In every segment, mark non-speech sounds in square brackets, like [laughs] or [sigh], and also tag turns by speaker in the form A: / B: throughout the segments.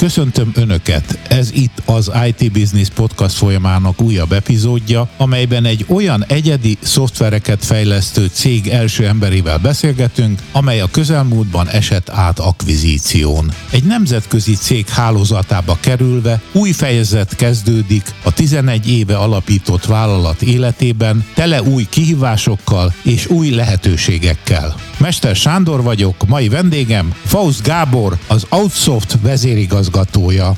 A: Köszöntöm Önöket! Ez itt az IT Business Podcast folyamának újabb epizódja, amelyben egy olyan egyedi szoftvereket fejlesztő cég első emberével beszélgetünk, amely a közelmúltban esett át akvizíción. Egy nemzetközi cég hálózatába kerülve új fejezet kezdődik a 11 éve alapított vállalat életében, tele új kihívásokkal és új lehetőségekkel. Mester Sándor vagyok, mai vendégem Faust Gábor, az Outsoft vezérigazgatója.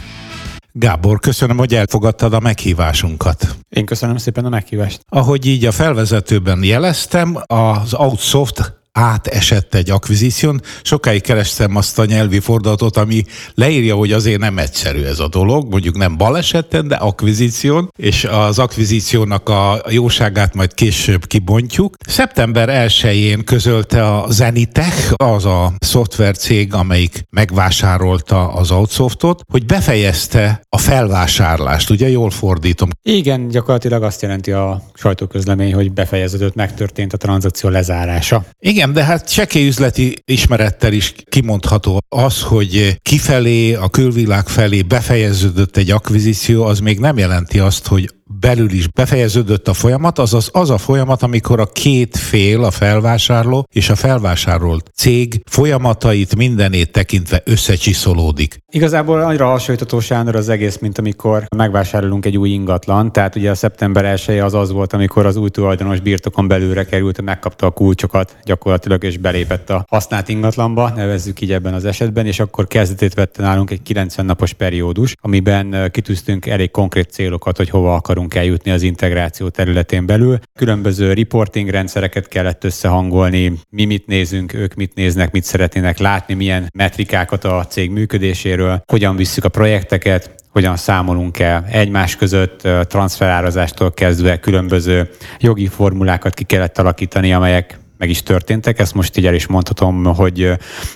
A: Gábor, köszönöm, hogy elfogadtad a meghívásunkat.
B: Én köszönöm szépen a meghívást.
A: Ahogy így a felvezetőben jeleztem, az Outsoft átesett egy akvizíción. Sokáig kerestem azt a nyelvi fordulatot, ami leírja, hogy azért nem egyszerű ez a dolog, mondjuk nem baleseten, de akvizíción, és az akvizíciónak a jóságát majd később kibontjuk. Szeptember 1-én közölte a Zenitech, az a szoftvercég, amelyik megvásárolta az Outsoftot, hogy befejezte a felvásárlást, ugye jól fordítom?
B: Igen, gyakorlatilag azt jelenti a sajtóközlemény, hogy befejeződött, megtörtént a tranzakció lezárása.
A: Igen, igen, de hát sekély üzleti ismerettel is kimondható az, hogy kifelé, a külvilág felé befejeződött egy akvizíció, az még nem jelenti azt, hogy belül is befejeződött a folyamat, azaz az a folyamat, amikor a két fél, a felvásárló és a felvásárolt cég folyamatait mindenét tekintve összecsiszolódik.
B: Igazából annyira hasonlítható Sándor az egész, mint amikor megvásárolunk egy új ingatlan. Tehát ugye a szeptember 1 az az volt, amikor az új tulajdonos birtokon belülre került, megkapta a kulcsokat gyakorlatilag, és belépett a használt ingatlanba, nevezzük így ebben az esetben, és akkor kezdetét vette nálunk egy 90 napos periódus, amiben kitűztünk elég konkrét célokat, hogy hova akarunk eljutni az integráció területén belül. Különböző reporting rendszereket kellett összehangolni, mi mit nézünk, ők mit néznek, mit szeretnének látni, milyen metrikákat a cég működéséről, hogyan visszük a projekteket, hogyan számolunk el egymás között, transferárazástól kezdve különböző jogi formulákat ki kellett alakítani, amelyek meg is történtek. Ezt most így el is mondhatom, hogy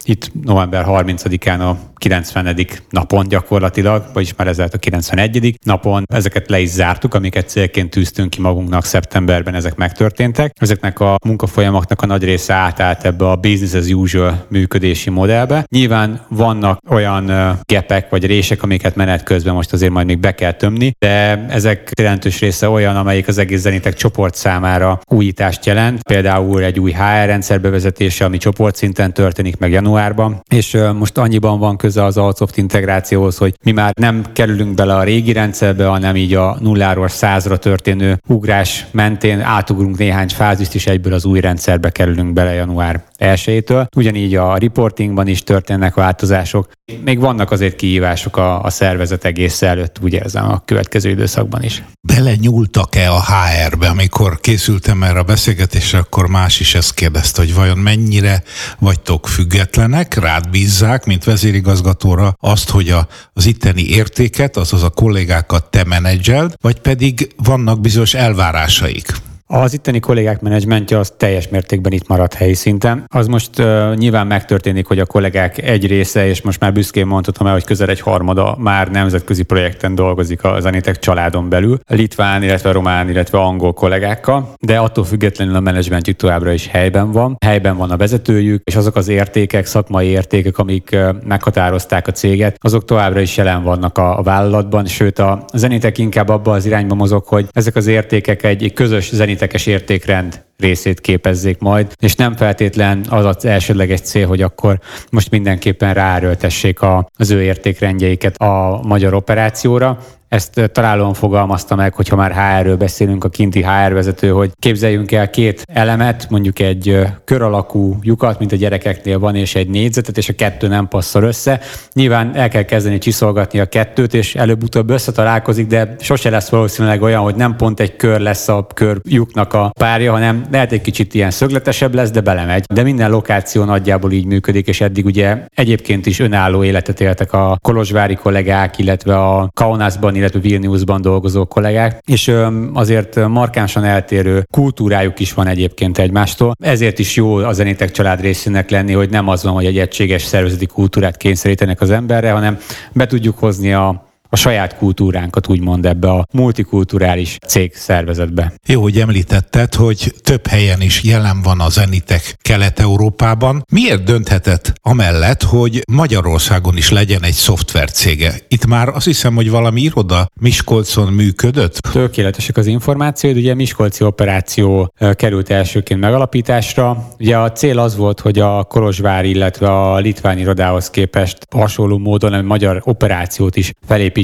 B: itt november 30-án a 90. napon gyakorlatilag, vagyis már ezzel a 91. napon ezeket le is zártuk, amiket célként tűztünk ki magunknak szeptemberben, ezek megtörténtek. Ezeknek a munkafolyamaknak a nagy része átállt ebbe a business as usual működési modellbe. Nyilván vannak olyan gepek vagy rések, amiket menet közben most azért majd még be kell tömni, de ezek jelentős része olyan, amelyik az egész zenitek csoport számára újítást jelent. Például egy új HR rendszer bevezetése, ami csoportszinten történik meg januárban, és most annyiban van köze az Alcoft integrációhoz, hogy mi már nem kerülünk bele a régi rendszerbe, hanem így a nulláról százra történő ugrás mentén átugrunk néhány fázist, és egyből az új rendszerbe kerülünk bele január 1-től. Ugyanígy a reportingban is történnek változások. Még vannak azért kihívások a, a szervezet egész előtt, úgy érzem, a következő időszakban is.
A: Bele nyúltak-e a HR-be, amikor készültem erre a beszélgetésre, akkor más is ezt kérdezte, hogy vajon mennyire vagytok függetlenek, rád bízzák, mint vezérigazgatóra azt, hogy a, az itteni értéket, azaz a kollégákat te menedzseld, vagy pedig vannak bizonyos elvárásaik?
B: Az itteni kollégák menedzsmentje az teljes mértékben itt maradt helyi szinten. Az most uh, nyilván megtörténik, hogy a kollégák egy része, és most már büszkén mondhatom el, hogy közel egy harmada már nemzetközi projekten dolgozik a Zenitek családon belül, litván, illetve román, illetve angol kollégákkal, de attól függetlenül a menedzsmentjük továbbra is helyben van. Helyben van a vezetőjük, és azok az értékek, szakmai értékek, amik uh, meghatározták a céget, azok továbbra is jelen vannak a, a vállalatban, sőt a Zenitek inkább abba az irányba mozog, hogy ezek az értékek egy, egy közös Zenit zenétekes értékrend részét képezzék majd, és nem feltétlen az az elsődleges cél, hogy akkor most mindenképpen ráerőltessék a, az ő értékrendjeiket a magyar operációra, ezt találóan fogalmazta meg, hogyha már HR-ről beszélünk, a kinti HR vezető, hogy képzeljünk el két elemet, mondjuk egy kör alakú lyukat, mint a gyerekeknél van, és egy négyzetet, és a kettő nem passzol össze. Nyilván el kell kezdeni csiszolgatni a kettőt, és előbb-utóbb összetalálkozik, de sose lesz valószínűleg olyan, hogy nem pont egy kör lesz a kör lyuknak a párja, hanem lehet egy kicsit ilyen szögletesebb lesz, de belemegy. De minden lokáció nagyjából így működik, és eddig ugye egyébként is önálló életet éltek a kolozsvári kollégák, illetve a Kaunasban, illetve Vilniusban dolgozó kollégák, és azért markánsan eltérő kultúrájuk is van egyébként egymástól. Ezért is jó a zenétek család részének lenni, hogy nem az van, hogy egy egységes szervezeti kultúrát kényszerítenek az emberre, hanem be tudjuk hozni a a saját kultúránkat úgymond ebbe a multikulturális cég szervezetbe.
A: Jó, hogy említetted, hogy több helyen is jelen van a Zenitek Kelet-Európában. Miért dönthetett amellett, hogy Magyarországon is legyen egy szoftvercége? Itt már azt hiszem, hogy valami iroda Miskolcon működött?
B: Tökéletesek az információid. Ugye Miskolci operáció került elsőként megalapításra. Ugye a cél az volt, hogy a Kolozsvár, illetve a litván irodához képest hasonló módon a magyar operációt is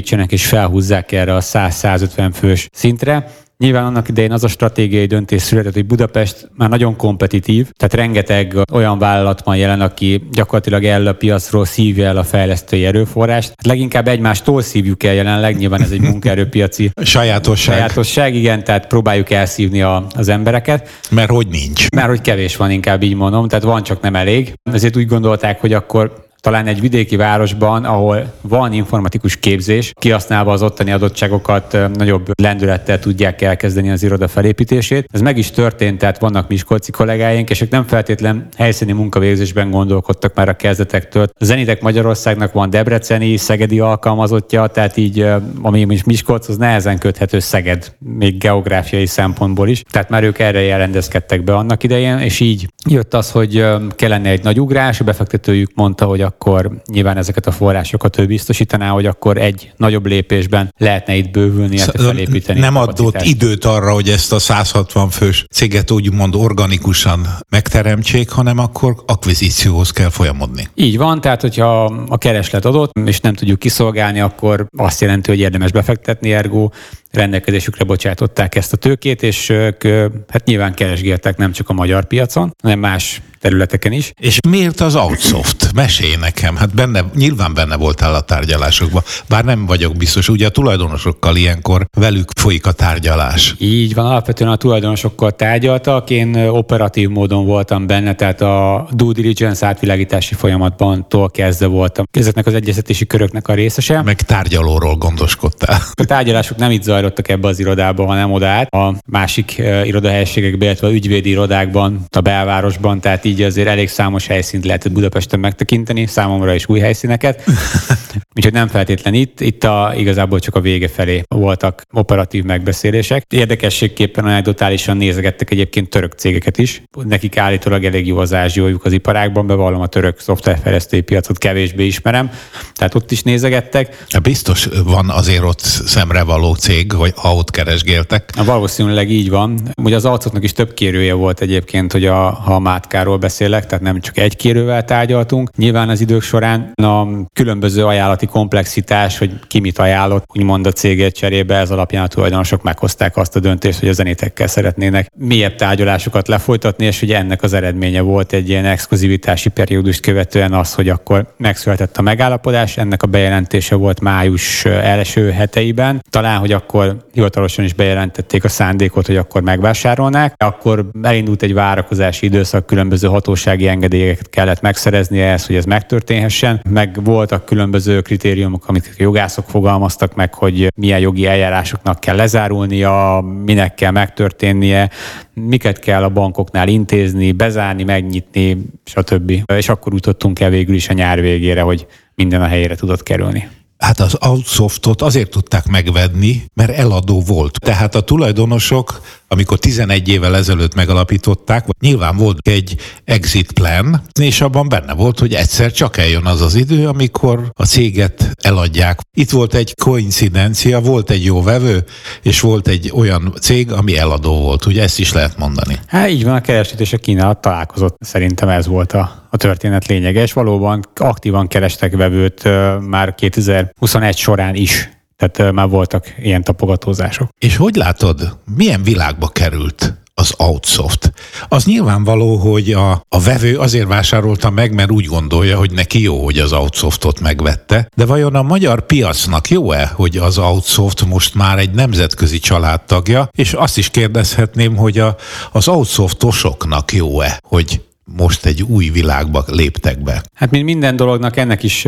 B: felépítsenek és felhúzzák erre a 100-150 fős szintre. Nyilván annak idején az a stratégiai döntés született, hogy Budapest már nagyon kompetitív, tehát rengeteg olyan vállalat van jelen, aki gyakorlatilag el a piacról szívja el a fejlesztői erőforrást. Hát leginkább egymástól szívjuk el jelenleg, nyilván ez egy [laughs] munkaerőpiaci
A: sajátosság.
B: Sajátosság, igen, tehát próbáljuk elszívni a, az embereket.
A: Mert hogy nincs.
B: Mert hogy kevés van, inkább így mondom, tehát van, csak nem elég. Ezért úgy gondolták, hogy akkor talán egy vidéki városban, ahol van informatikus képzés, kihasználva az ottani adottságokat nagyobb lendülettel tudják elkezdeni az iroda felépítését. Ez meg is történt, tehát vannak miskolci kollégáink, és ők nem feltétlen helyszíni munkavégzésben gondolkodtak már a kezdetektől. A Zenitek Magyarországnak van debreceni, szegedi alkalmazottja, tehát így, ami is Miskolc, az nehezen köthető Szeged, még geográfiai szempontból is. Tehát már ők erre jelentkezkedtek be annak idején, és így jött az, hogy kellene egy nagy ugrás, a befektetőjük mondta, hogy akkor nyilván ezeket a forrásokat ő biztosítaná, hogy akkor egy nagyobb lépésben lehetne itt bővülni, illetve felépíteni.
A: Nem adott időt arra, hogy ezt a 160 fős céget úgymond organikusan megteremtsék, hanem akkor akvizícióhoz kell folyamodni.
B: Így van, tehát hogyha a kereslet adott, és nem tudjuk kiszolgálni, akkor azt jelenti, hogy érdemes befektetni, ergo rendelkezésükre bocsátották ezt a tőkét, és ők hát nyilván keresgéltek nem csak a magyar piacon, hanem más területeken is.
A: És miért az Outsoft? Mesélj nekem. Hát benne, nyilván benne voltál a tárgyalásokban, bár nem vagyok biztos. Ugye a tulajdonosokkal ilyenkor velük folyik a tárgyalás.
B: Így van, alapvetően a tulajdonosokkal tárgyaltak. Én operatív módon voltam benne, tehát a due diligence átvilágítási folyamatban tól kezdve voltam. Ezeknek az egyeztetési köröknek a részese.
A: Meg tárgyalóról gondoskodtál.
B: A tárgyalások nem itt zajlottak ebbe az irodába, hanem oda át. A másik irodahelységekben, illetve a ügyvédi irodákban, a belvárosban, tehát így így azért elég számos helyszínt lehetett Budapesten megtekinteni, számomra is új helyszíneket. [laughs] Úgyhogy nem feltétlen itt, itt a, igazából csak a vége felé voltak operatív megbeszélések. Érdekességképpen anekdotálisan nézegettek egyébként török cégeket is. Nekik állítólag elég jó az ázsiójuk az iparákban, bevallom a török szoftverfejlesztői piacot kevésbé ismerem, tehát ott is nézegettek.
A: Biztos van azért ott szemrevaló cég, hogy ott keresgéltek.
B: Valószínűleg így van. Ugye az arcoknak is több kérője volt egyébként, hogy a, ha a Mátkáról beszélek, tehát nem csak egy kérővel tárgyaltunk. Nyilván az idők során a különböző ajánlati komplexitás, hogy ki mit ajánlott, úgymond a cégét cserébe, ez alapján a tulajdonosok meghozták azt a döntést, hogy a zenétekkel szeretnének mélyebb tárgyalásokat lefolytatni, és ugye ennek az eredménye volt egy ilyen exkluzivitási periódust követően az, hogy akkor megszületett a megállapodás, ennek a bejelentése volt május első heteiben. Talán, hogy akkor hivatalosan is bejelentették a szándékot, hogy akkor megvásárolnák. Akkor elindult egy várakozási időszak különböző hatósági engedélyeket kellett megszerezni ehhez, hogy ez megtörténhessen. Meg voltak különböző kritériumok, amit jogászok fogalmaztak meg, hogy milyen jogi eljárásoknak kell lezárulnia, minek kell megtörténnie, miket kell a bankoknál intézni, bezárni, megnyitni, stb. És akkor jutottunk el végül is a nyár végére, hogy minden a helyére tudott kerülni.
A: Hát az Outsoftot azért tudták megvedni, mert eladó volt. Tehát a tulajdonosok, amikor 11 évvel ezelőtt megalapították, nyilván volt egy exit plan, és abban benne volt, hogy egyszer csak eljön az az idő, amikor a céget eladják. Itt volt egy koincidencia, volt egy jó vevő, és volt egy olyan cég, ami eladó volt. Ugye ezt is lehet mondani.
B: Hát így van, a kereslet és a kínálat találkozott. Szerintem ez volt a a történet lényege, és valóban aktívan kerestek vevőt már 2021 során is. Tehát már voltak ilyen tapogatózások.
A: És hogy látod, milyen világba került az Outsoft. Az nyilvánvaló, hogy a, a vevő azért vásárolta meg, mert úgy gondolja, hogy neki jó, hogy az Outsoftot megvette, de vajon a magyar piacnak jó-e, hogy az Outsoft most már egy nemzetközi családtagja, és azt is kérdezhetném, hogy a, az Outsoftosoknak jó-e, hogy most egy új világba léptek be?
B: Hát mint minden dolognak ennek is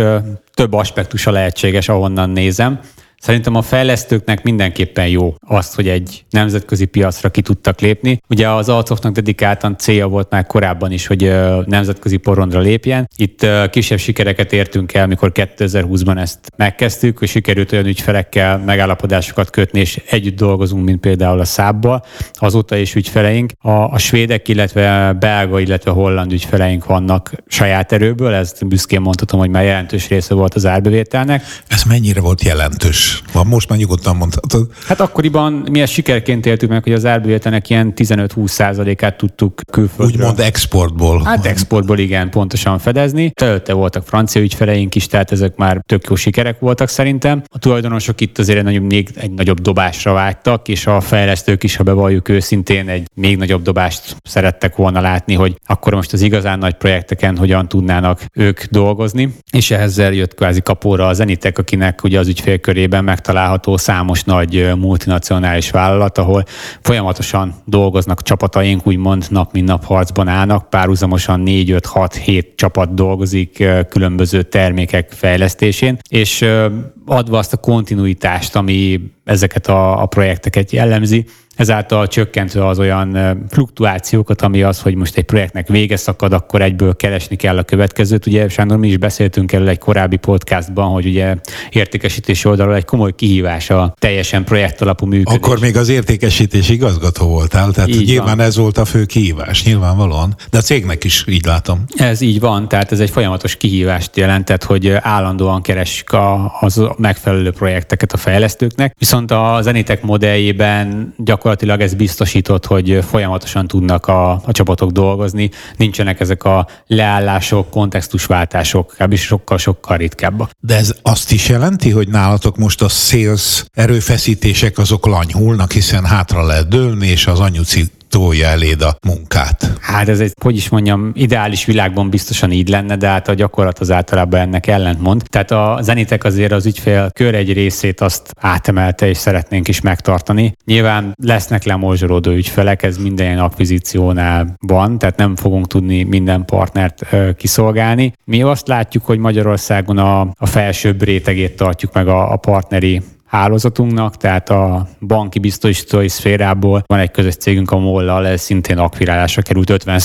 B: több aspektusa lehetséges, ahonnan nézem. Szerintem a fejlesztőknek mindenképpen jó azt, hogy egy nemzetközi piacra ki tudtak lépni. Ugye az Alcoftnak dedikáltan célja volt már korábban is, hogy nemzetközi porondra lépjen. Itt kisebb sikereket értünk el, mikor 2020-ban ezt megkezdtük, hogy sikerült olyan ügyfelekkel megállapodásokat kötni, és együtt dolgozunk, mint például a Szábbal. Azóta is ügyfeleink. A, a svédek, illetve belga, illetve holland ügyfeleink vannak saját erőből, ezt büszkén mondhatom, hogy már jelentős része volt az árbevételnek.
A: Ez mennyire volt jelentős? Van most már nyugodtan mondhatod.
B: Hát akkoriban mi ezt sikerként éltük meg, hogy az árbevételnek ilyen 15-20 százalékát tudtuk külföldről.
A: Úgymond exportból.
B: Hát exportból igen, pontosan fedezni. Előtte voltak francia ügyfeleink is, tehát ezek már tök jó sikerek voltak szerintem. A tulajdonosok itt azért egy nagyobb, még egy nagyobb dobásra vágytak, és a fejlesztők is, ha bevalljuk őszintén, egy még nagyobb dobást szerettek volna látni, hogy akkor most az igazán nagy projekteken hogyan tudnának ők dolgozni. És ehhez jött kvázi kapóra a Zenitek, akinek ugye az ügyfélkörében megtalálható számos nagy multinacionális vállalat, ahol folyamatosan dolgoznak csapataink, úgymond nap mint nap harcban állnak, párhuzamosan 4-5-6-7 csapat dolgozik különböző termékek fejlesztésén, és adva azt a kontinuitást, ami ezeket a, a projekteket jellemzi, ezáltal csökkentve az olyan fluktuációkat, ami az, hogy most egy projektnek vége szakad, akkor egyből keresni kell a következőt. Ugye Sándor, mi is beszéltünk erről egy korábbi podcastban, hogy ugye értékesítési oldalról egy komoly kihívás a teljesen projektalapú működés.
A: Akkor még az értékesítés igazgató voltál, tehát így nyilván van. ez volt a fő kihívás, nyilvánvalóan, de a cégnek is így látom.
B: Ez így van, tehát ez egy folyamatos kihívást jelentett, hogy állandóan keresik a, az megfelelő projekteket a fejlesztőknek, viszont a Zenitek modelljében gyakorlatilag gyakorlatilag ez biztosított, hogy folyamatosan tudnak a, a csapatok dolgozni, nincsenek ezek a leállások, kontextusváltások, is sokkal-sokkal ritkábbak.
A: De ez azt is jelenti, hogy nálatok most a sales erőfeszítések azok lanyhulnak, hiszen hátra lehet dőlni, és az anyuci tolja eléd a munkát.
B: Hát ez egy, hogy is mondjam, ideális világban biztosan így lenne, de hát a gyakorlat az általában ennek ellentmond. Tehát a zenitek azért az ügyfél kör egy részét azt átemelte, és szeretnénk is megtartani. Nyilván lesznek lemorzsolódó ügyfelek, ez minden ilyen akvizíciónál van, tehát nem fogunk tudni minden partnert ö, kiszolgálni. Mi azt látjuk, hogy Magyarországon a, a felsőbb rétegét tartjuk meg a, a partneri hálózatunknak, tehát a banki biztosítói szférából van egy közös cégünk a Mollal, ez szintén akvirálásra került 50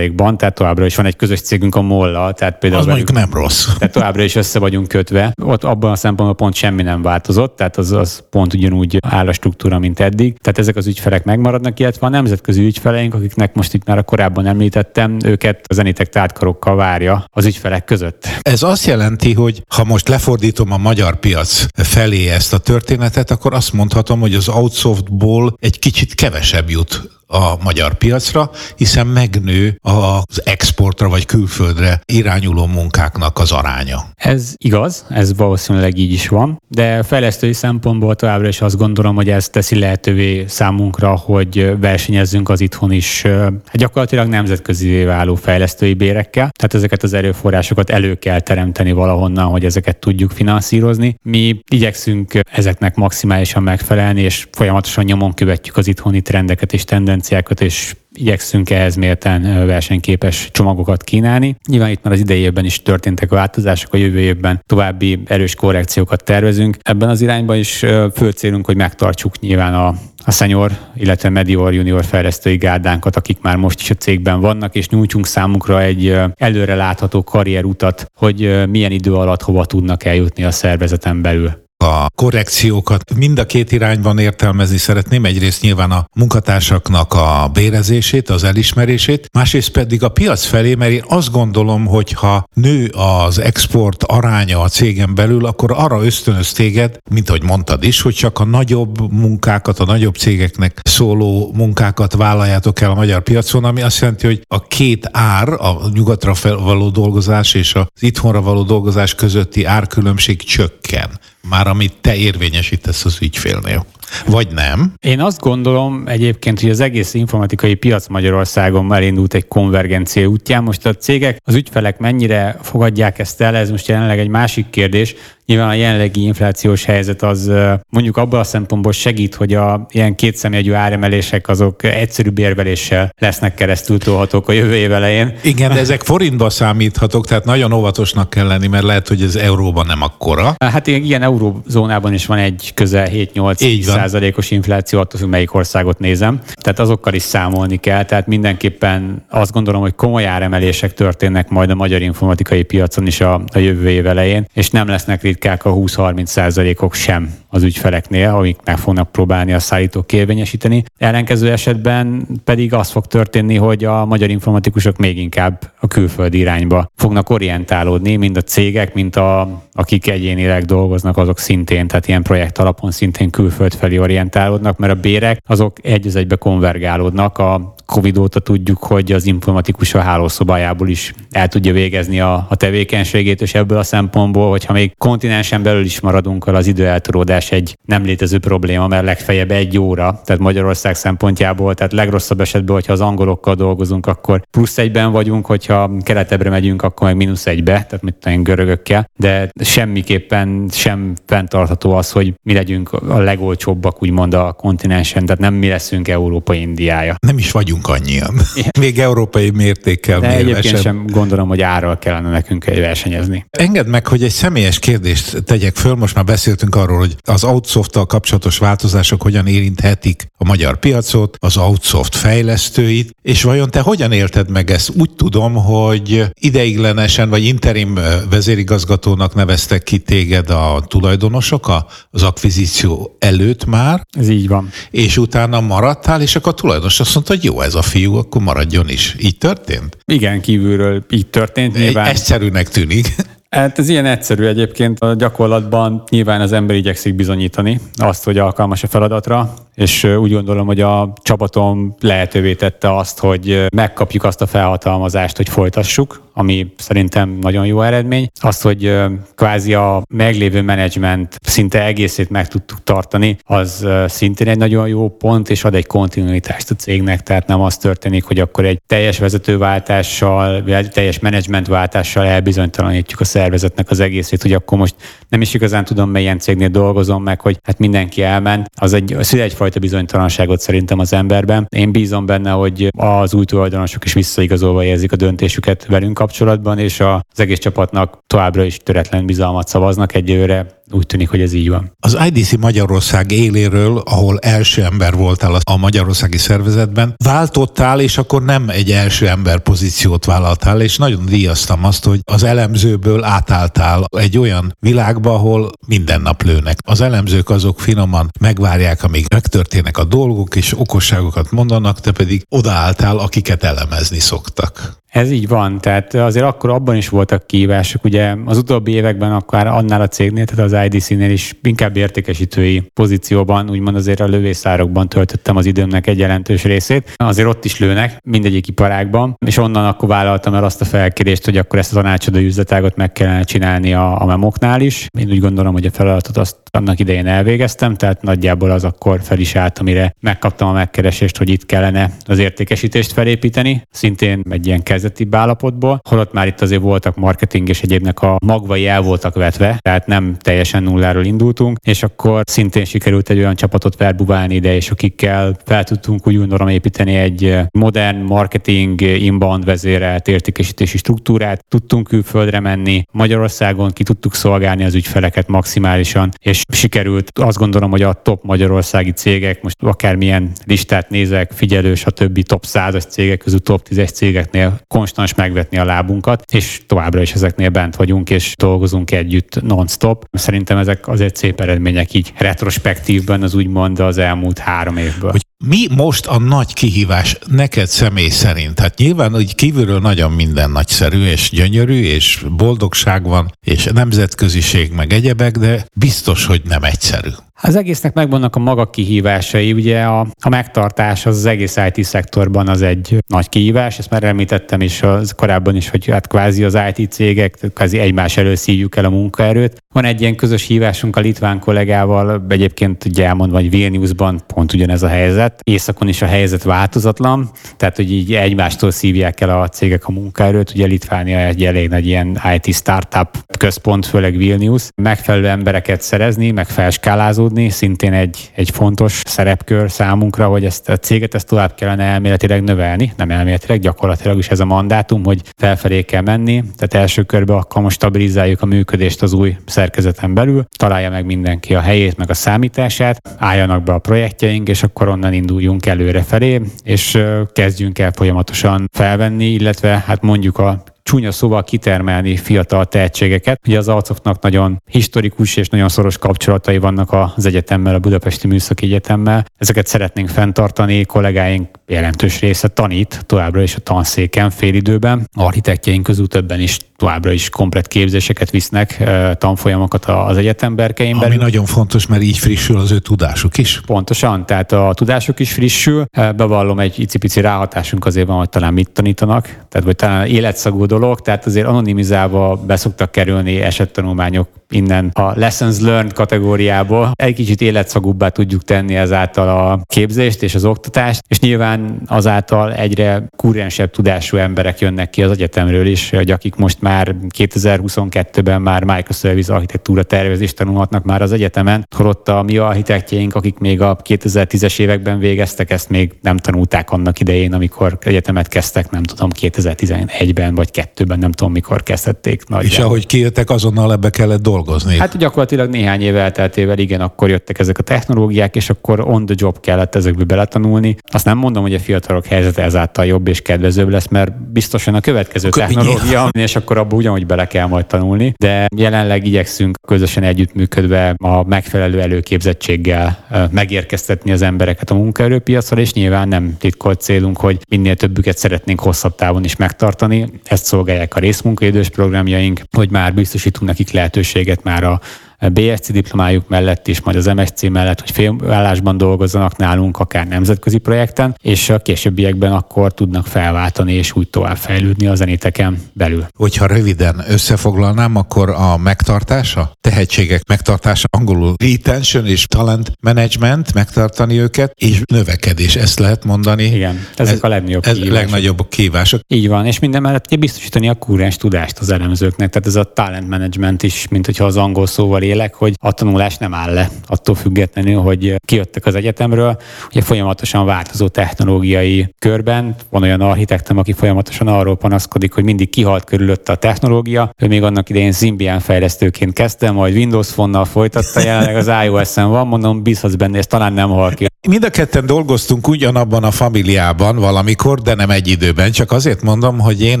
B: ban tehát továbbra is van egy közös cégünk a Mollal, tehát
A: például az mondjuk nem rossz. [laughs]
B: Tehát továbbra is össze vagyunk kötve. Ott abban a szempontból pont semmi nem változott, tehát az, az pont ugyanúgy áll a struktúra, mint eddig. Tehát ezek az ügyfelek megmaradnak, illetve a nemzetközi ügyfeleink, akiknek most itt már a korábban említettem, őket a zenitek tártkarokkal várja az ügyfelek között.
A: Ez azt jelenti, hogy ha most lefordítom a magyar piac felé ezt a történetet, akkor azt mondhatom, hogy az outsoftból egy kicsit kevesebb jut a magyar piacra, hiszen megnő az exportra vagy külföldre irányuló munkáknak az aránya.
B: Ez igaz, ez valószínűleg így is van, de fejlesztői szempontból továbbra is azt gondolom, hogy ez teszi lehetővé számunkra, hogy versenyezzünk az itthon is hát gyakorlatilag nemzetközi váló fejlesztői bérekkel, tehát ezeket az erőforrásokat elő kell teremteni valahonnan, hogy ezeket tudjuk finanszírozni. Mi igyekszünk ezeknek maximálisan megfelelni, és folyamatosan nyomon követjük az itthoni trendeket és tendenciákat, tendenciákat, és igyekszünk ehhez méltán versenyképes csomagokat kínálni. Nyilván itt már az idei évben is történtek változások, a jövő évben további erős korrekciókat tervezünk. Ebben az irányban is fő célunk, hogy megtartsuk nyilván a, a senior, illetve medior, junior fejlesztői gárdánkat, akik már most is a cégben vannak, és nyújtsunk számukra egy előre látható karrierutat, hogy milyen idő alatt hova tudnak eljutni a szervezeten belül
A: a korrekciókat mind a két irányban értelmezni szeretném. Egyrészt nyilván a munkatársaknak a bérezését, az elismerését, másrészt pedig a piac felé, mert én azt gondolom, hogy ha nő az export aránya a cégen belül, akkor arra ösztönöz téged, mint ahogy mondtad is, hogy csak a nagyobb munkákat, a nagyobb cégeknek szóló munkákat vállaljátok el a magyar piacon, ami azt jelenti, hogy a két ár, a nyugatra való dolgozás és az itthonra való dolgozás közötti árkülönbség csökken már amit te érvényesítesz az ügyfélnél. Vagy nem?
B: Én azt gondolom egyébként, hogy az egész informatikai piac Magyarországon elindult egy konvergencia útján. Most a cégek, az ügyfelek mennyire fogadják ezt el, ez most jelenleg egy másik kérdés, Nyilván a jelenlegi inflációs helyzet az mondjuk abban a szempontból segít, hogy a ilyen kétszemjegyű áremelések azok egyszerűbb érveléssel lesznek keresztül tolhatók a jövő év elején.
A: Igen, de [laughs] ezek forintba számíthatók, tehát nagyon óvatosnak kell lenni, mert lehet, hogy ez euróban nem akkora.
B: Hát ilyen eurózónában is van egy közel 7-8 százalékos infláció, attól függ, melyik országot nézem. Tehát azokkal is számolni kell, tehát mindenképpen azt gondolom, hogy komoly áremelések történnek majd a magyar informatikai piacon is a, a jövő év elején, és nem lesznek ritkák a 20-30 százalékok sem az ügyfeleknél, amik meg fognak próbálni a szállítók érvényesíteni. Ellenkező esetben pedig az fog történni, hogy a magyar informatikusok még inkább a külföldi irányba fognak orientálódni, mind a cégek, mint a, akik egyénileg dolgoznak, azok szintén, tehát ilyen projekt alapon szintén külföld felé orientálódnak, mert a bérek azok egy az egybe konvergálódnak a Covid óta tudjuk, hogy az informatikus a hálószobájából is el tudja végezni a, a tevékenységét, és ebből a szempontból, hogyha még kontinensen belül is maradunk, az időeltolódás egy nem létező probléma, mert legfeljebb egy óra, tehát Magyarország szempontjából, tehát legrosszabb esetben, hogyha az angolokkal dolgozunk, akkor plusz egyben vagyunk, hogyha keletebbre megyünk, akkor meg mínusz egybe, tehát mit tudom, görögökkel, de semmiképpen sem fenntartható az, hogy mi legyünk a legolcsóbbak, úgymond a kontinensen, tehát nem mi leszünk Európa Indiája.
A: Nem is vagyunk annyian. Még európai mértékkel
B: De egyébként sem gondolom, hogy árral kellene nekünk versenyezni.
A: Engedd meg, hogy egy személyes kérdést tegyek föl. Most már beszéltünk arról, hogy az outsoft kapcsolatos változások hogyan érinthetik a magyar piacot, az outsoft fejlesztőit, és vajon te hogyan élted meg ezt? Úgy tudom, hogy ideiglenesen vagy interim vezérigazgatónak neveztek ki téged a tulajdonosok az akvizíció előtt már.
B: Ez így van.
A: És utána maradtál, és akkor a tulajdonos azt mondta, hogy jó, ez a fiú, akkor maradjon is. Így történt?
B: Igen, kívülről így történt.
A: Nyilván... Egyszerűnek tűnik.
B: Hát ez ilyen egyszerű egyébként. A gyakorlatban nyilván az ember igyekszik bizonyítani azt, hogy alkalmas a feladatra, és úgy gondolom, hogy a csapatom lehetővé tette azt, hogy megkapjuk azt a felhatalmazást, hogy folytassuk, ami szerintem nagyon jó eredmény. Azt, hogy kvázi a meglévő menedzsment szinte egészét meg tudtuk tartani, az szintén egy nagyon jó pont, és ad egy kontinuitást a cégnek, tehát nem az történik, hogy akkor egy teljes vezetőváltással, vagy egy teljes menedzsmentváltással elbizonytalanítjuk a szervezetnek az egészét, hogy akkor most nem is igazán tudom, melyen cégnél dolgozom meg, hogy hát mindenki elment. Az egy, az egyfajta bizonytalanságot szerintem az emberben. Én bízom benne, hogy az új tulajdonosok is visszaigazolva érzik a döntésüket velünk kapcsolatban, és az egész csapatnak továbbra is töretlen bizalmat szavaznak egyőre úgy tűnik, hogy ez így van.
A: Az IDC Magyarország éléről, ahol első ember voltál a magyarországi szervezetben, váltottál, és akkor nem egy első ember pozíciót vállaltál, és nagyon díjaztam azt, hogy az elemzőből átálltál egy olyan világba, ahol minden nap lőnek. Az elemzők azok finoman megvárják, amíg megtörténnek a dolgok, és okosságokat mondanak, te pedig odaálltál, akiket elemezni szoktak.
B: Ez így van, tehát azért akkor abban is voltak kívások, ugye az utóbbi években akkor annál a cégnél, tehát az IDC-nél is inkább értékesítői pozícióban, úgymond azért a lövészárokban töltöttem az időmnek egy jelentős részét. Azért ott is lőnek, mindegyik iparágban, és onnan akkor vállaltam el azt a felkérést, hogy akkor ezt a tanácsadói üzletágot meg kellene csinálni a, a memoknál is. Én úgy gondolom, hogy a feladatot azt annak idején elvégeztem, tehát nagyjából az akkor fel is állt, amire megkaptam a megkeresést, hogy itt kellene az értékesítést felépíteni. Szintén egy ilyen kezdeti állapotból, holott már itt azért voltak marketing és egyébnek a magvai el voltak vetve, tehát nem teljesen nulláról indultunk, és akkor szintén sikerült egy olyan csapatot verbuválni ide, és akikkel fel tudtunk úgy gondolom építeni egy modern marketing inbound vezérelt értékesítési struktúrát, tudtunk külföldre menni, Magyarországon ki tudtuk szolgálni az ügyfeleket maximálisan, és sikerült azt gondolom, hogy a top magyarországi cégek, most akármilyen listát nézek, figyelő, stb. top 100 cégek közül top 10 cégeknél konstans megvetni a lábunkat, és továbbra is ezeknél bent vagyunk, és dolgozunk együtt non-stop. Szerintem ezek azért szép eredmények így retrospektívben az úgymond az elmúlt három évből.
A: Hogy mi most a nagy kihívás neked személy szerint? Hát nyilván, hogy kívülről nagyon minden nagyszerű és gyönyörű, és boldogság van, és nemzetköziség meg egyebek, de biztos, hogy nem egyszerű.
B: Az egésznek megvannak a maga kihívásai. Ugye a, a megtartás az, az egész IT szektorban az egy nagy kihívás, ezt már említettem is az korábban is, hogy hát kvázi az IT cégek kvázi egymás elő szívjuk el a munkaerőt. Van egy ilyen közös hívásunk a litván kollégával, egyébként ugye elmondva, hogy Vilniusban pont ugyanez a helyzet. Északon is a helyzet változatlan, tehát hogy így egymástól szívják el a cégek a munkaerőt. Ugye Litvánia egy elég nagy ilyen IT startup központ, főleg Vilnius. Megfelelő embereket szerezni, meg felskálázódni, szintén egy, egy fontos szerepkör számunkra, hogy ezt a céget ezt tovább kellene elméletileg növelni, nem elméletileg, gyakorlatilag is ez a mandátum, hogy felfelé kell menni. Tehát első körben akkor most stabilizáljuk a működést az új szerkezeten belül, találja meg mindenki a helyét, meg a számítását, álljanak be a projektjeink, és akkor onnan induljunk előre felé, és kezdjünk el folyamatosan felvenni, illetve hát mondjuk a csúnya szóval kitermelni fiatal tehetségeket. Ugye az arcoknak nagyon historikus és nagyon szoros kapcsolatai vannak az egyetemmel, a Budapesti Műszaki Egyetemmel. Ezeket szeretnénk fenntartani, kollégáink jelentős része tanít továbbra is a tanszéken félidőben. Architektjeink közül többen is továbbra is komplet képzéseket visznek, tanfolyamokat az egyetemberkeim
A: Ami nagyon fontos, mert így frissül az ő tudásuk is.
B: Pontosan, tehát a tudásuk is frissül. Bevallom, egy icipici ráhatásunk azért van, hogy talán mit tanítanak, tehát vagy talán életszagú dolog, tehát azért anonimizálva beszoktak kerülni esettanulmányok innen a lessons learned kategóriából egy kicsit életszagúbbá tudjuk tenni ezáltal a képzést és az oktatást, és nyilván azáltal egyre kurrensebb tudású emberek jönnek ki az egyetemről is, hogy akik most már 2022-ben már microservice architektúra tervezést tanulhatnak már az egyetemen, akkor ott a mi architektjeink, akik még a 2010-es években végeztek, ezt még nem tanulták annak idején, amikor egyetemet kezdtek, nem tudom, 2011-ben vagy 2-ben, nem tudom, mikor kezdették.
A: Nagy és ahogy kijöttek, azonnal ebbe kellett dolgozni.
B: Hát gyakorlatilag néhány év elteltével igen, akkor jöttek ezek a technológiák, és akkor on the job kellett ezekbe beletanulni. Azt nem mondom, hogy a fiatalok helyzete ezáltal jobb és kedvezőbb lesz, mert biztosan a következő akkor technológia, és akkor abban ugyanúgy bele kell majd tanulni, de jelenleg igyekszünk közösen együttműködve a megfelelő előképzettséggel megérkeztetni az embereket a munkaerőpiacra, és nyilván nem titkolt célunk, hogy minél többüket szeretnénk hosszabb távon is megtartani. Ezt szolgálják a részmunkaidős programjaink, hogy már biztosítunk nekik lehetőséget már a BSC diplomájuk mellett is, majd az MSC mellett, hogy félállásban dolgozzanak nálunk, akár nemzetközi projekten, és a későbbiekben akkor tudnak felváltani és úgy tovább fejlődni a zeniteken belül.
A: Hogyha röviden összefoglalnám, akkor a megtartása, tehetségek megtartása, angolul retention és talent management, megtartani őket, és növekedés, ezt lehet mondani.
B: Igen, ezek ez, a legnagyobb
A: ez kívások. legnagyobb kívások.
B: Így van, és minden mellett biztosítani a kúrens tudást az elemzőknek, tehát ez a talent management is, mint hogyha az angol szóval élek, hogy a tanulás nem áll le, attól függetlenül, hogy kijöttek az egyetemről. Ugye folyamatosan változó technológiai körben van olyan architektum, aki folyamatosan arról panaszkodik, hogy mindig kihalt körülötte a technológia. Ő még annak idején Symbian fejlesztőként kezdte, majd Windows Phone-nal folytatta, jelenleg az iOS-en van, mondom, bízhatsz benne, és talán nem hal ki.
A: Mind a ketten dolgoztunk ugyanabban a familiában valamikor, de nem egy időben. Csak azért mondom, hogy én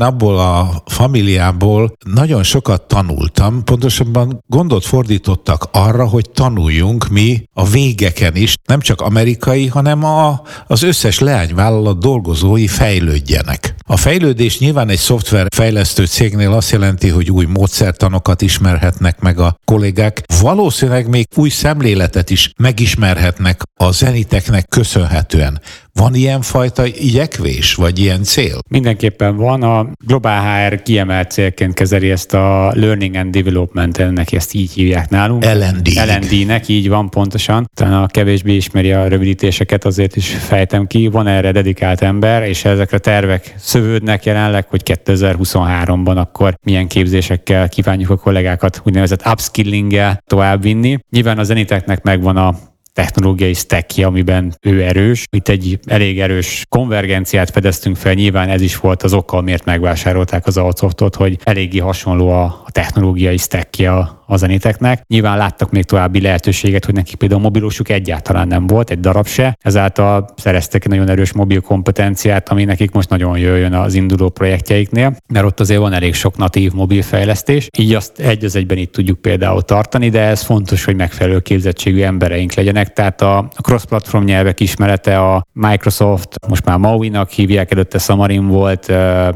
A: abból a familiából nagyon sokat tanultam. Pontosabban gondot fordítottak arra, hogy tanuljunk mi a végeken is, nem csak amerikai, hanem a, az összes leányvállalat dolgozói fejlődjenek. A fejlődés nyilván egy szoftverfejlesztő cégnél azt jelenti, hogy új módszertanokat ismerhetnek meg a kollégák. Valószínűleg még új szemléletet is megismerhetnek a zeniteknek köszönhetően. Van ilyen fajta igyekvés, vagy ilyen cél?
B: Mindenképpen van. A Global HR kiemelt célként kezeli ezt a Learning and Development, ennek ezt így hívják nálunk.
A: LND.
B: LND-nek, így van pontosan. Talán a kevésbé ismeri a rövidítéseket, azért is fejtem ki. Van erre dedikált ember, és ezekre tervek szövődnek jelenleg, hogy 2023-ban akkor milyen képzésekkel kívánjuk a kollégákat úgynevezett upskilling-el továbbvinni. Nyilván a zeniteknek megvan a technológiai stackje, amiben ő erős. Itt egy elég erős konvergenciát fedeztünk fel, nyilván ez is volt az okkal, miért megvásárolták az Alsoftot, hogy eléggé hasonló a technológiai stackje a, zenéteknek. Nyilván láttak még további lehetőséget, hogy nekik például mobilosuk egyáltalán nem volt, egy darab se. Ezáltal szereztek egy nagyon erős mobil kompetenciát, ami nekik most nagyon jöjjön az induló projektjeiknél, mert ott azért van elég sok natív mobil fejlesztés. Így azt egy az egyben itt tudjuk például tartani, de ez fontos, hogy megfelelő képzettségű embereink legyenek. Tehát a cross-platform nyelvek ismerete a Microsoft, most már Maui-nak hívják, előtte Xamarin volt,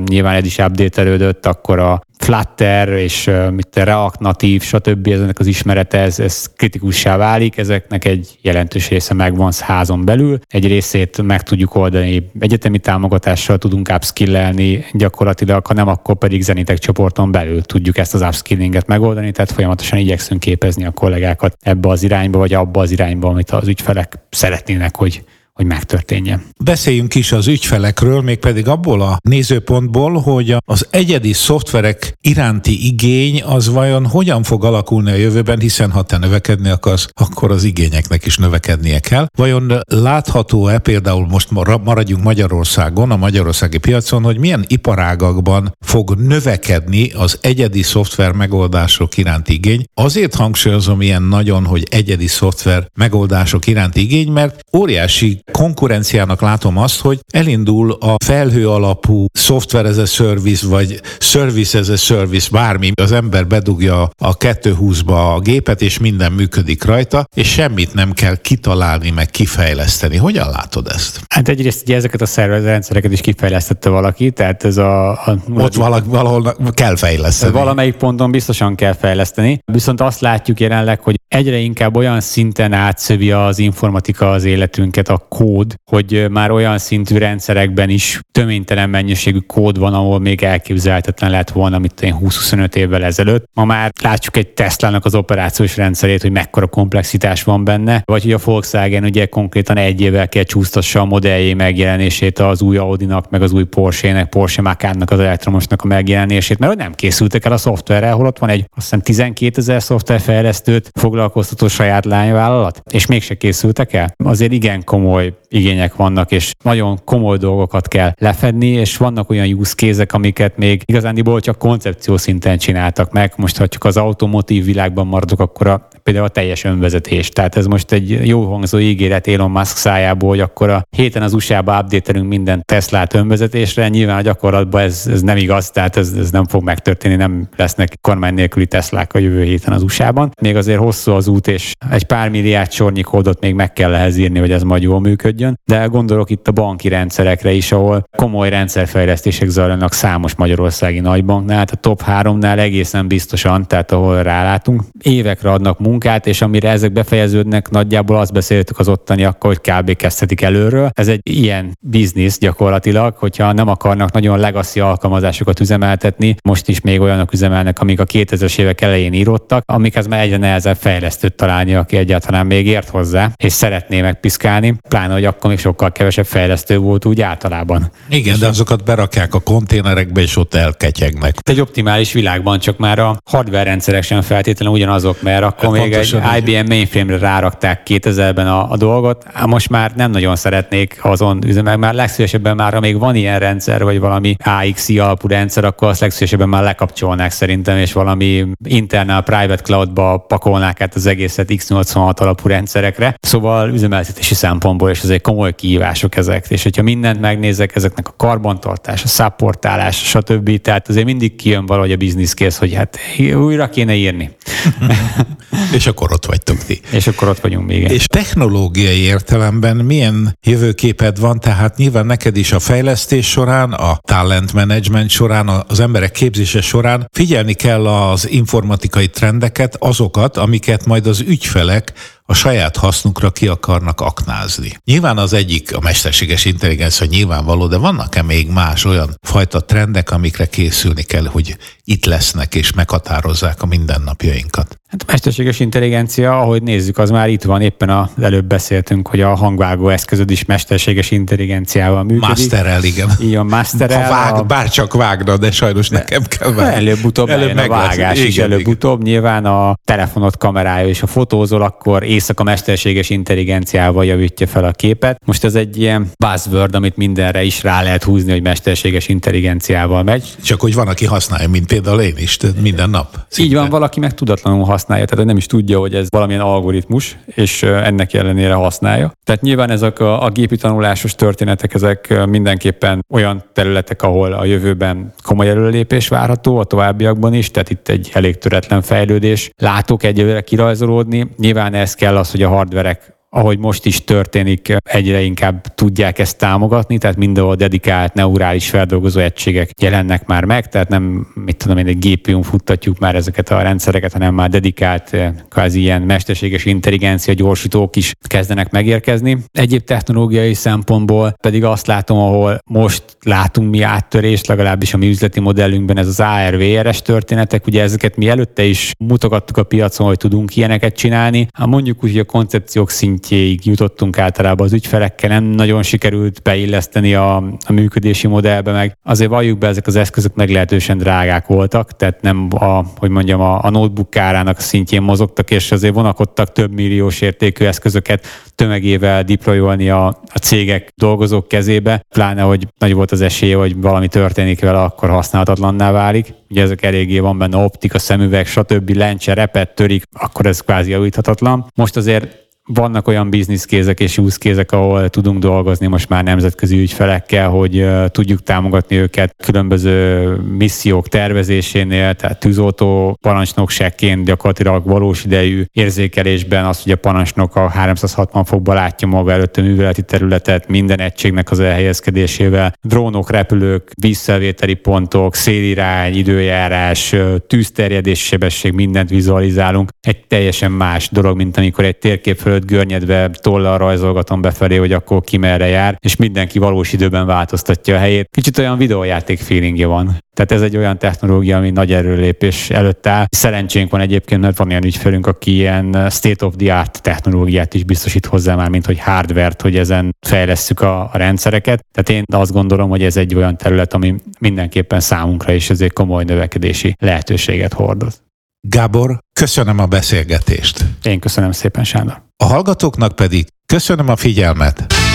B: nyilván ez is update akkor a Flutter és mit React natív, stb. ezeknek az ismerete, ez, ez kritikussá válik, ezeknek egy jelentős része megvan házon belül, egy részét meg tudjuk oldani egyetemi támogatással, tudunk upskillelni gyakorlatilag, ha nem, akkor pedig Zenitek csoporton belül tudjuk ezt az upskillinget megoldani, tehát folyamatosan igyekszünk képezni a kollégákat ebbe az irányba, vagy abba az irányba, amit az ügyfelek szeretnének, hogy hogy megtörténjen.
A: Beszéljünk is az ügyfelekről, mégpedig abból a nézőpontból, hogy az egyedi szoftverek iránti igény az vajon hogyan fog alakulni a jövőben, hiszen ha te növekedni akarsz, akkor az igényeknek is növekednie kell. Vajon látható-e például most maradjunk Magyarországon, a magyarországi piacon, hogy milyen iparágakban fog növekedni az egyedi szoftver megoldások iránti igény? Azért hangsúlyozom ilyen nagyon, hogy egyedi szoftver megoldások iránti igény, mert óriási konkurenciának látom azt, hogy elindul a felhő alapú software as a service, vagy service as a service, bármi, az ember bedugja a 220-ba a gépet, és minden működik rajta, és semmit nem kell kitalálni, meg kifejleszteni. Hogyan látod ezt?
B: Hát egyrészt ugye ezeket a szervezrendszereket is kifejlesztette valaki, tehát ez a... a
A: Ott valaki, valahol kell fejleszteni.
B: Valamelyik ponton biztosan kell fejleszteni, viszont azt látjuk jelenleg, hogy egyre inkább olyan szinten átszövi az informatika az életünket, a kód, hogy már olyan szintű rendszerekben is töménytelen mennyiségű kód van, ahol még elképzelhetetlen lett volna, mint én 20-25 évvel ezelőtt. Ma már látjuk egy Tesla-nak az operációs rendszerét, hogy mekkora komplexitás van benne, vagy hogy a Volkswagen ugye konkrétan egy évvel kell csúsztassa a modelljé megjelenését az új Audi-nak, meg az új Porsche-nek, Porsche Macan-nak az elektromosnak a megjelenését, mert nem készültek el a szoftverrel, hol ott van egy azt hiszem 12 ezer szoftverfejlesztőt foglalkoztató saját lányvállalat, és mégse készültek el. Azért igen komoly igények vannak, és nagyon komoly dolgokat kell lefedni, és vannak olyan use case amiket még igazándiból csak koncepció szinten csináltak meg. Most, ha csak az automotív világban maradok, akkor a, például a teljes önvezetés. Tehát ez most egy jó hangzó ígéret Elon Musk szájából, hogy akkor a héten az USA-ba update minden Teslát önvezetésre. Nyilván a gyakorlatban ez, ez nem igaz, tehát ez, ez nem fog megtörténni, nem lesznek kormány nélküli Teslák a jövő héten az USA-ban. Még azért hosszú az út, és egy pár milliárd sornyi kódot még meg kell ehhez írni, hogy ez majd jól működjön. De gondolok itt a banki rendszerekre is, ahol komoly rendszerfejlesztések zajlanak számos magyarországi nagybanknál, hát a top 3-nál egészen biztosan, tehát ahol rálátunk. Évekre adnak munkát, és amire ezek befejeződnek, nagyjából azt beszéltük az ottaniakkal, hogy kb. kezdhetik előről. Ez egy ilyen biznisz gyakorlatilag, hogyha nem akarnak nagyon legacy alkalmazásokat üzemeltetni, most is még olyanok üzemelnek, amik a 2000-es évek elején írottak, amikhez már egyre nehezebb fejlesztőt találni, aki egyáltalán még ért hozzá, és szeretné megpiszkálni, pláne, hogy akkor még sokkal kevesebb fejlesztő volt úgy általában.
A: Igen, de azokat berakják a konténerekbe, és ott elketyegnek.
B: Egy optimális világban csak már a hardware rendszerek sem feltétlenül ugyanazok, mert akkor még egy IBM mainframe-re rárakták 2000-ben a, a dolgot, most már nem nagyon szeretnék azon üzemel, már legszívesebben már, ha még van ilyen rendszer, vagy valami AXI alapú rendszer, akkor azt legszívesebben már lekapcsolnák szerintem, és valami internal private cloudba pakolnák át az egészet X86 alapú rendszerekre. Szóval üzemeltetési szempontból is ez egy komoly kihívások ezek. És hogyha mindent megnézek, ezeknek a karbantartás, a szapportálás, stb. Tehát azért mindig kijön valahogy a bizniszkész, hogy hát újra kéne írni. [laughs]
A: és akkor ott vagytok ti.
B: És akkor ott vagyunk még.
A: És technológiai értelemben milyen jövőképed van? Tehát nyilván neked is a fejlesztés során, a talent management során, az emberek képzése során figyelni kell az informatikai trendeket, azokat, amiket majd az ügyfelek a saját hasznukra ki akarnak aknázni. Nyilván az egyik a mesterséges intelligencia nyilvánvaló, de vannak-e még más olyan fajta trendek, amikre készülni kell, hogy itt lesznek és meghatározzák a mindennapjainkat?
B: Hát a mesterséges intelligencia, ahogy nézzük, az már itt van, éppen az előbb beszéltünk, hogy a hangvágó eszközöd is mesterséges intelligenciával működik.
A: Masterel, igen.
B: Igen, masterel.
A: Ha vág, a... bár csak vágna, de sajnos de nekem kell vágni.
B: Előbb-utóbb előbb a vágás is, előbb-utóbb. Nyilván a telefonot kamerája és a fotózol, akkor éjszaka mesterséges intelligenciával javítja fel a képet. Most ez egy ilyen buzzword, amit mindenre is rá lehet húzni, hogy mesterséges intelligenciával megy.
A: Csak hogy van, aki használja, mint például én is, minden nap.
B: Szinte. Így van, valaki meg tudatlanul használja, tehát nem is tudja, hogy ez valamilyen algoritmus, és ennek ellenére használja. Tehát nyilván ezek a, a gépi tanulásos történetek, ezek mindenképpen olyan területek, ahol a jövőben komoly előlépés várható, a továbbiakban is, tehát itt egy elég töretlen fejlődés. Látok egyelőre kirajzolódni. Nyilván ez kell az, hogy a hardverek ahogy most is történik, egyre inkább tudják ezt támogatni, tehát mindenhol dedikált neurális feldolgozó egységek jelennek már meg, tehát nem, mit tudom én, egy GPU-n futtatjuk már ezeket a rendszereket, hanem már dedikált, eh, kvázi ilyen mesterséges intelligencia gyorsítók is kezdenek megérkezni. Egyéb technológiai szempontból pedig azt látom, ahol most látunk mi áttörést, legalábbis a mi üzleti modellünkben ez az ARVRS történetek, ugye ezeket mi előtte is mutogattuk a piacon, hogy tudunk ilyeneket csinálni. Ha mondjuk úgy, hogy a koncepciók szintjéig jutottunk általában az ügyfelekkel, nem nagyon sikerült beilleszteni a, a működési modellbe, meg azért valljuk be, ezek az eszközök meglehetősen drágák voltak, tehát nem a, hogy mondjam, a, a notebook árának szintjén mozogtak, és azért vonakodtak több milliós értékű eszközöket tömegével deployolni a, a cégek dolgozók kezébe, pláne, hogy nagy volt az esélye, hogy valami történik vele, akkor használhatatlanná válik. Ugye ezek eléggé van benne optika, szemüveg, stb. lencse, repet, törik, akkor ez kvázi javíthatatlan. Most azért vannak olyan bizniszkézek és use ahol tudunk dolgozni most már nemzetközi ügyfelekkel, hogy tudjuk támogatni őket különböző missziók tervezésénél, tehát tűzoltó parancsnokságként gyakorlatilag valós idejű érzékelésben az, hogy a parancsnok a 360 fokba látja maga előtt a műveleti területet, minden egységnek az elhelyezkedésével, drónok, repülők, vízszelvételi pontok, szélirány, időjárás, tűzterjedés, sebesség, mindent vizualizálunk. Egy teljesen más dolog, mint amikor egy térkép föl előtt görnyedve tollal rajzolgatom befelé, hogy akkor ki merre jár, és mindenki valós időben változtatja a helyét. Kicsit olyan videójáték feelingje van. Tehát ez egy olyan technológia, ami nagy erőlépés előtt áll. Szerencsénk van egyébként, mert van ilyen ügyfelünk, aki ilyen state of the art technológiát is biztosít hozzá már, mint hogy hardware hogy ezen fejlesszük a, a rendszereket. Tehát én azt gondolom, hogy ez egy olyan terület, ami mindenképpen számunkra is azért komoly növekedési lehetőséget hordoz.
A: Gábor, köszönöm a beszélgetést.
B: Én köszönöm szépen, Sándor.
A: A hallgatóknak pedig köszönöm a figyelmet.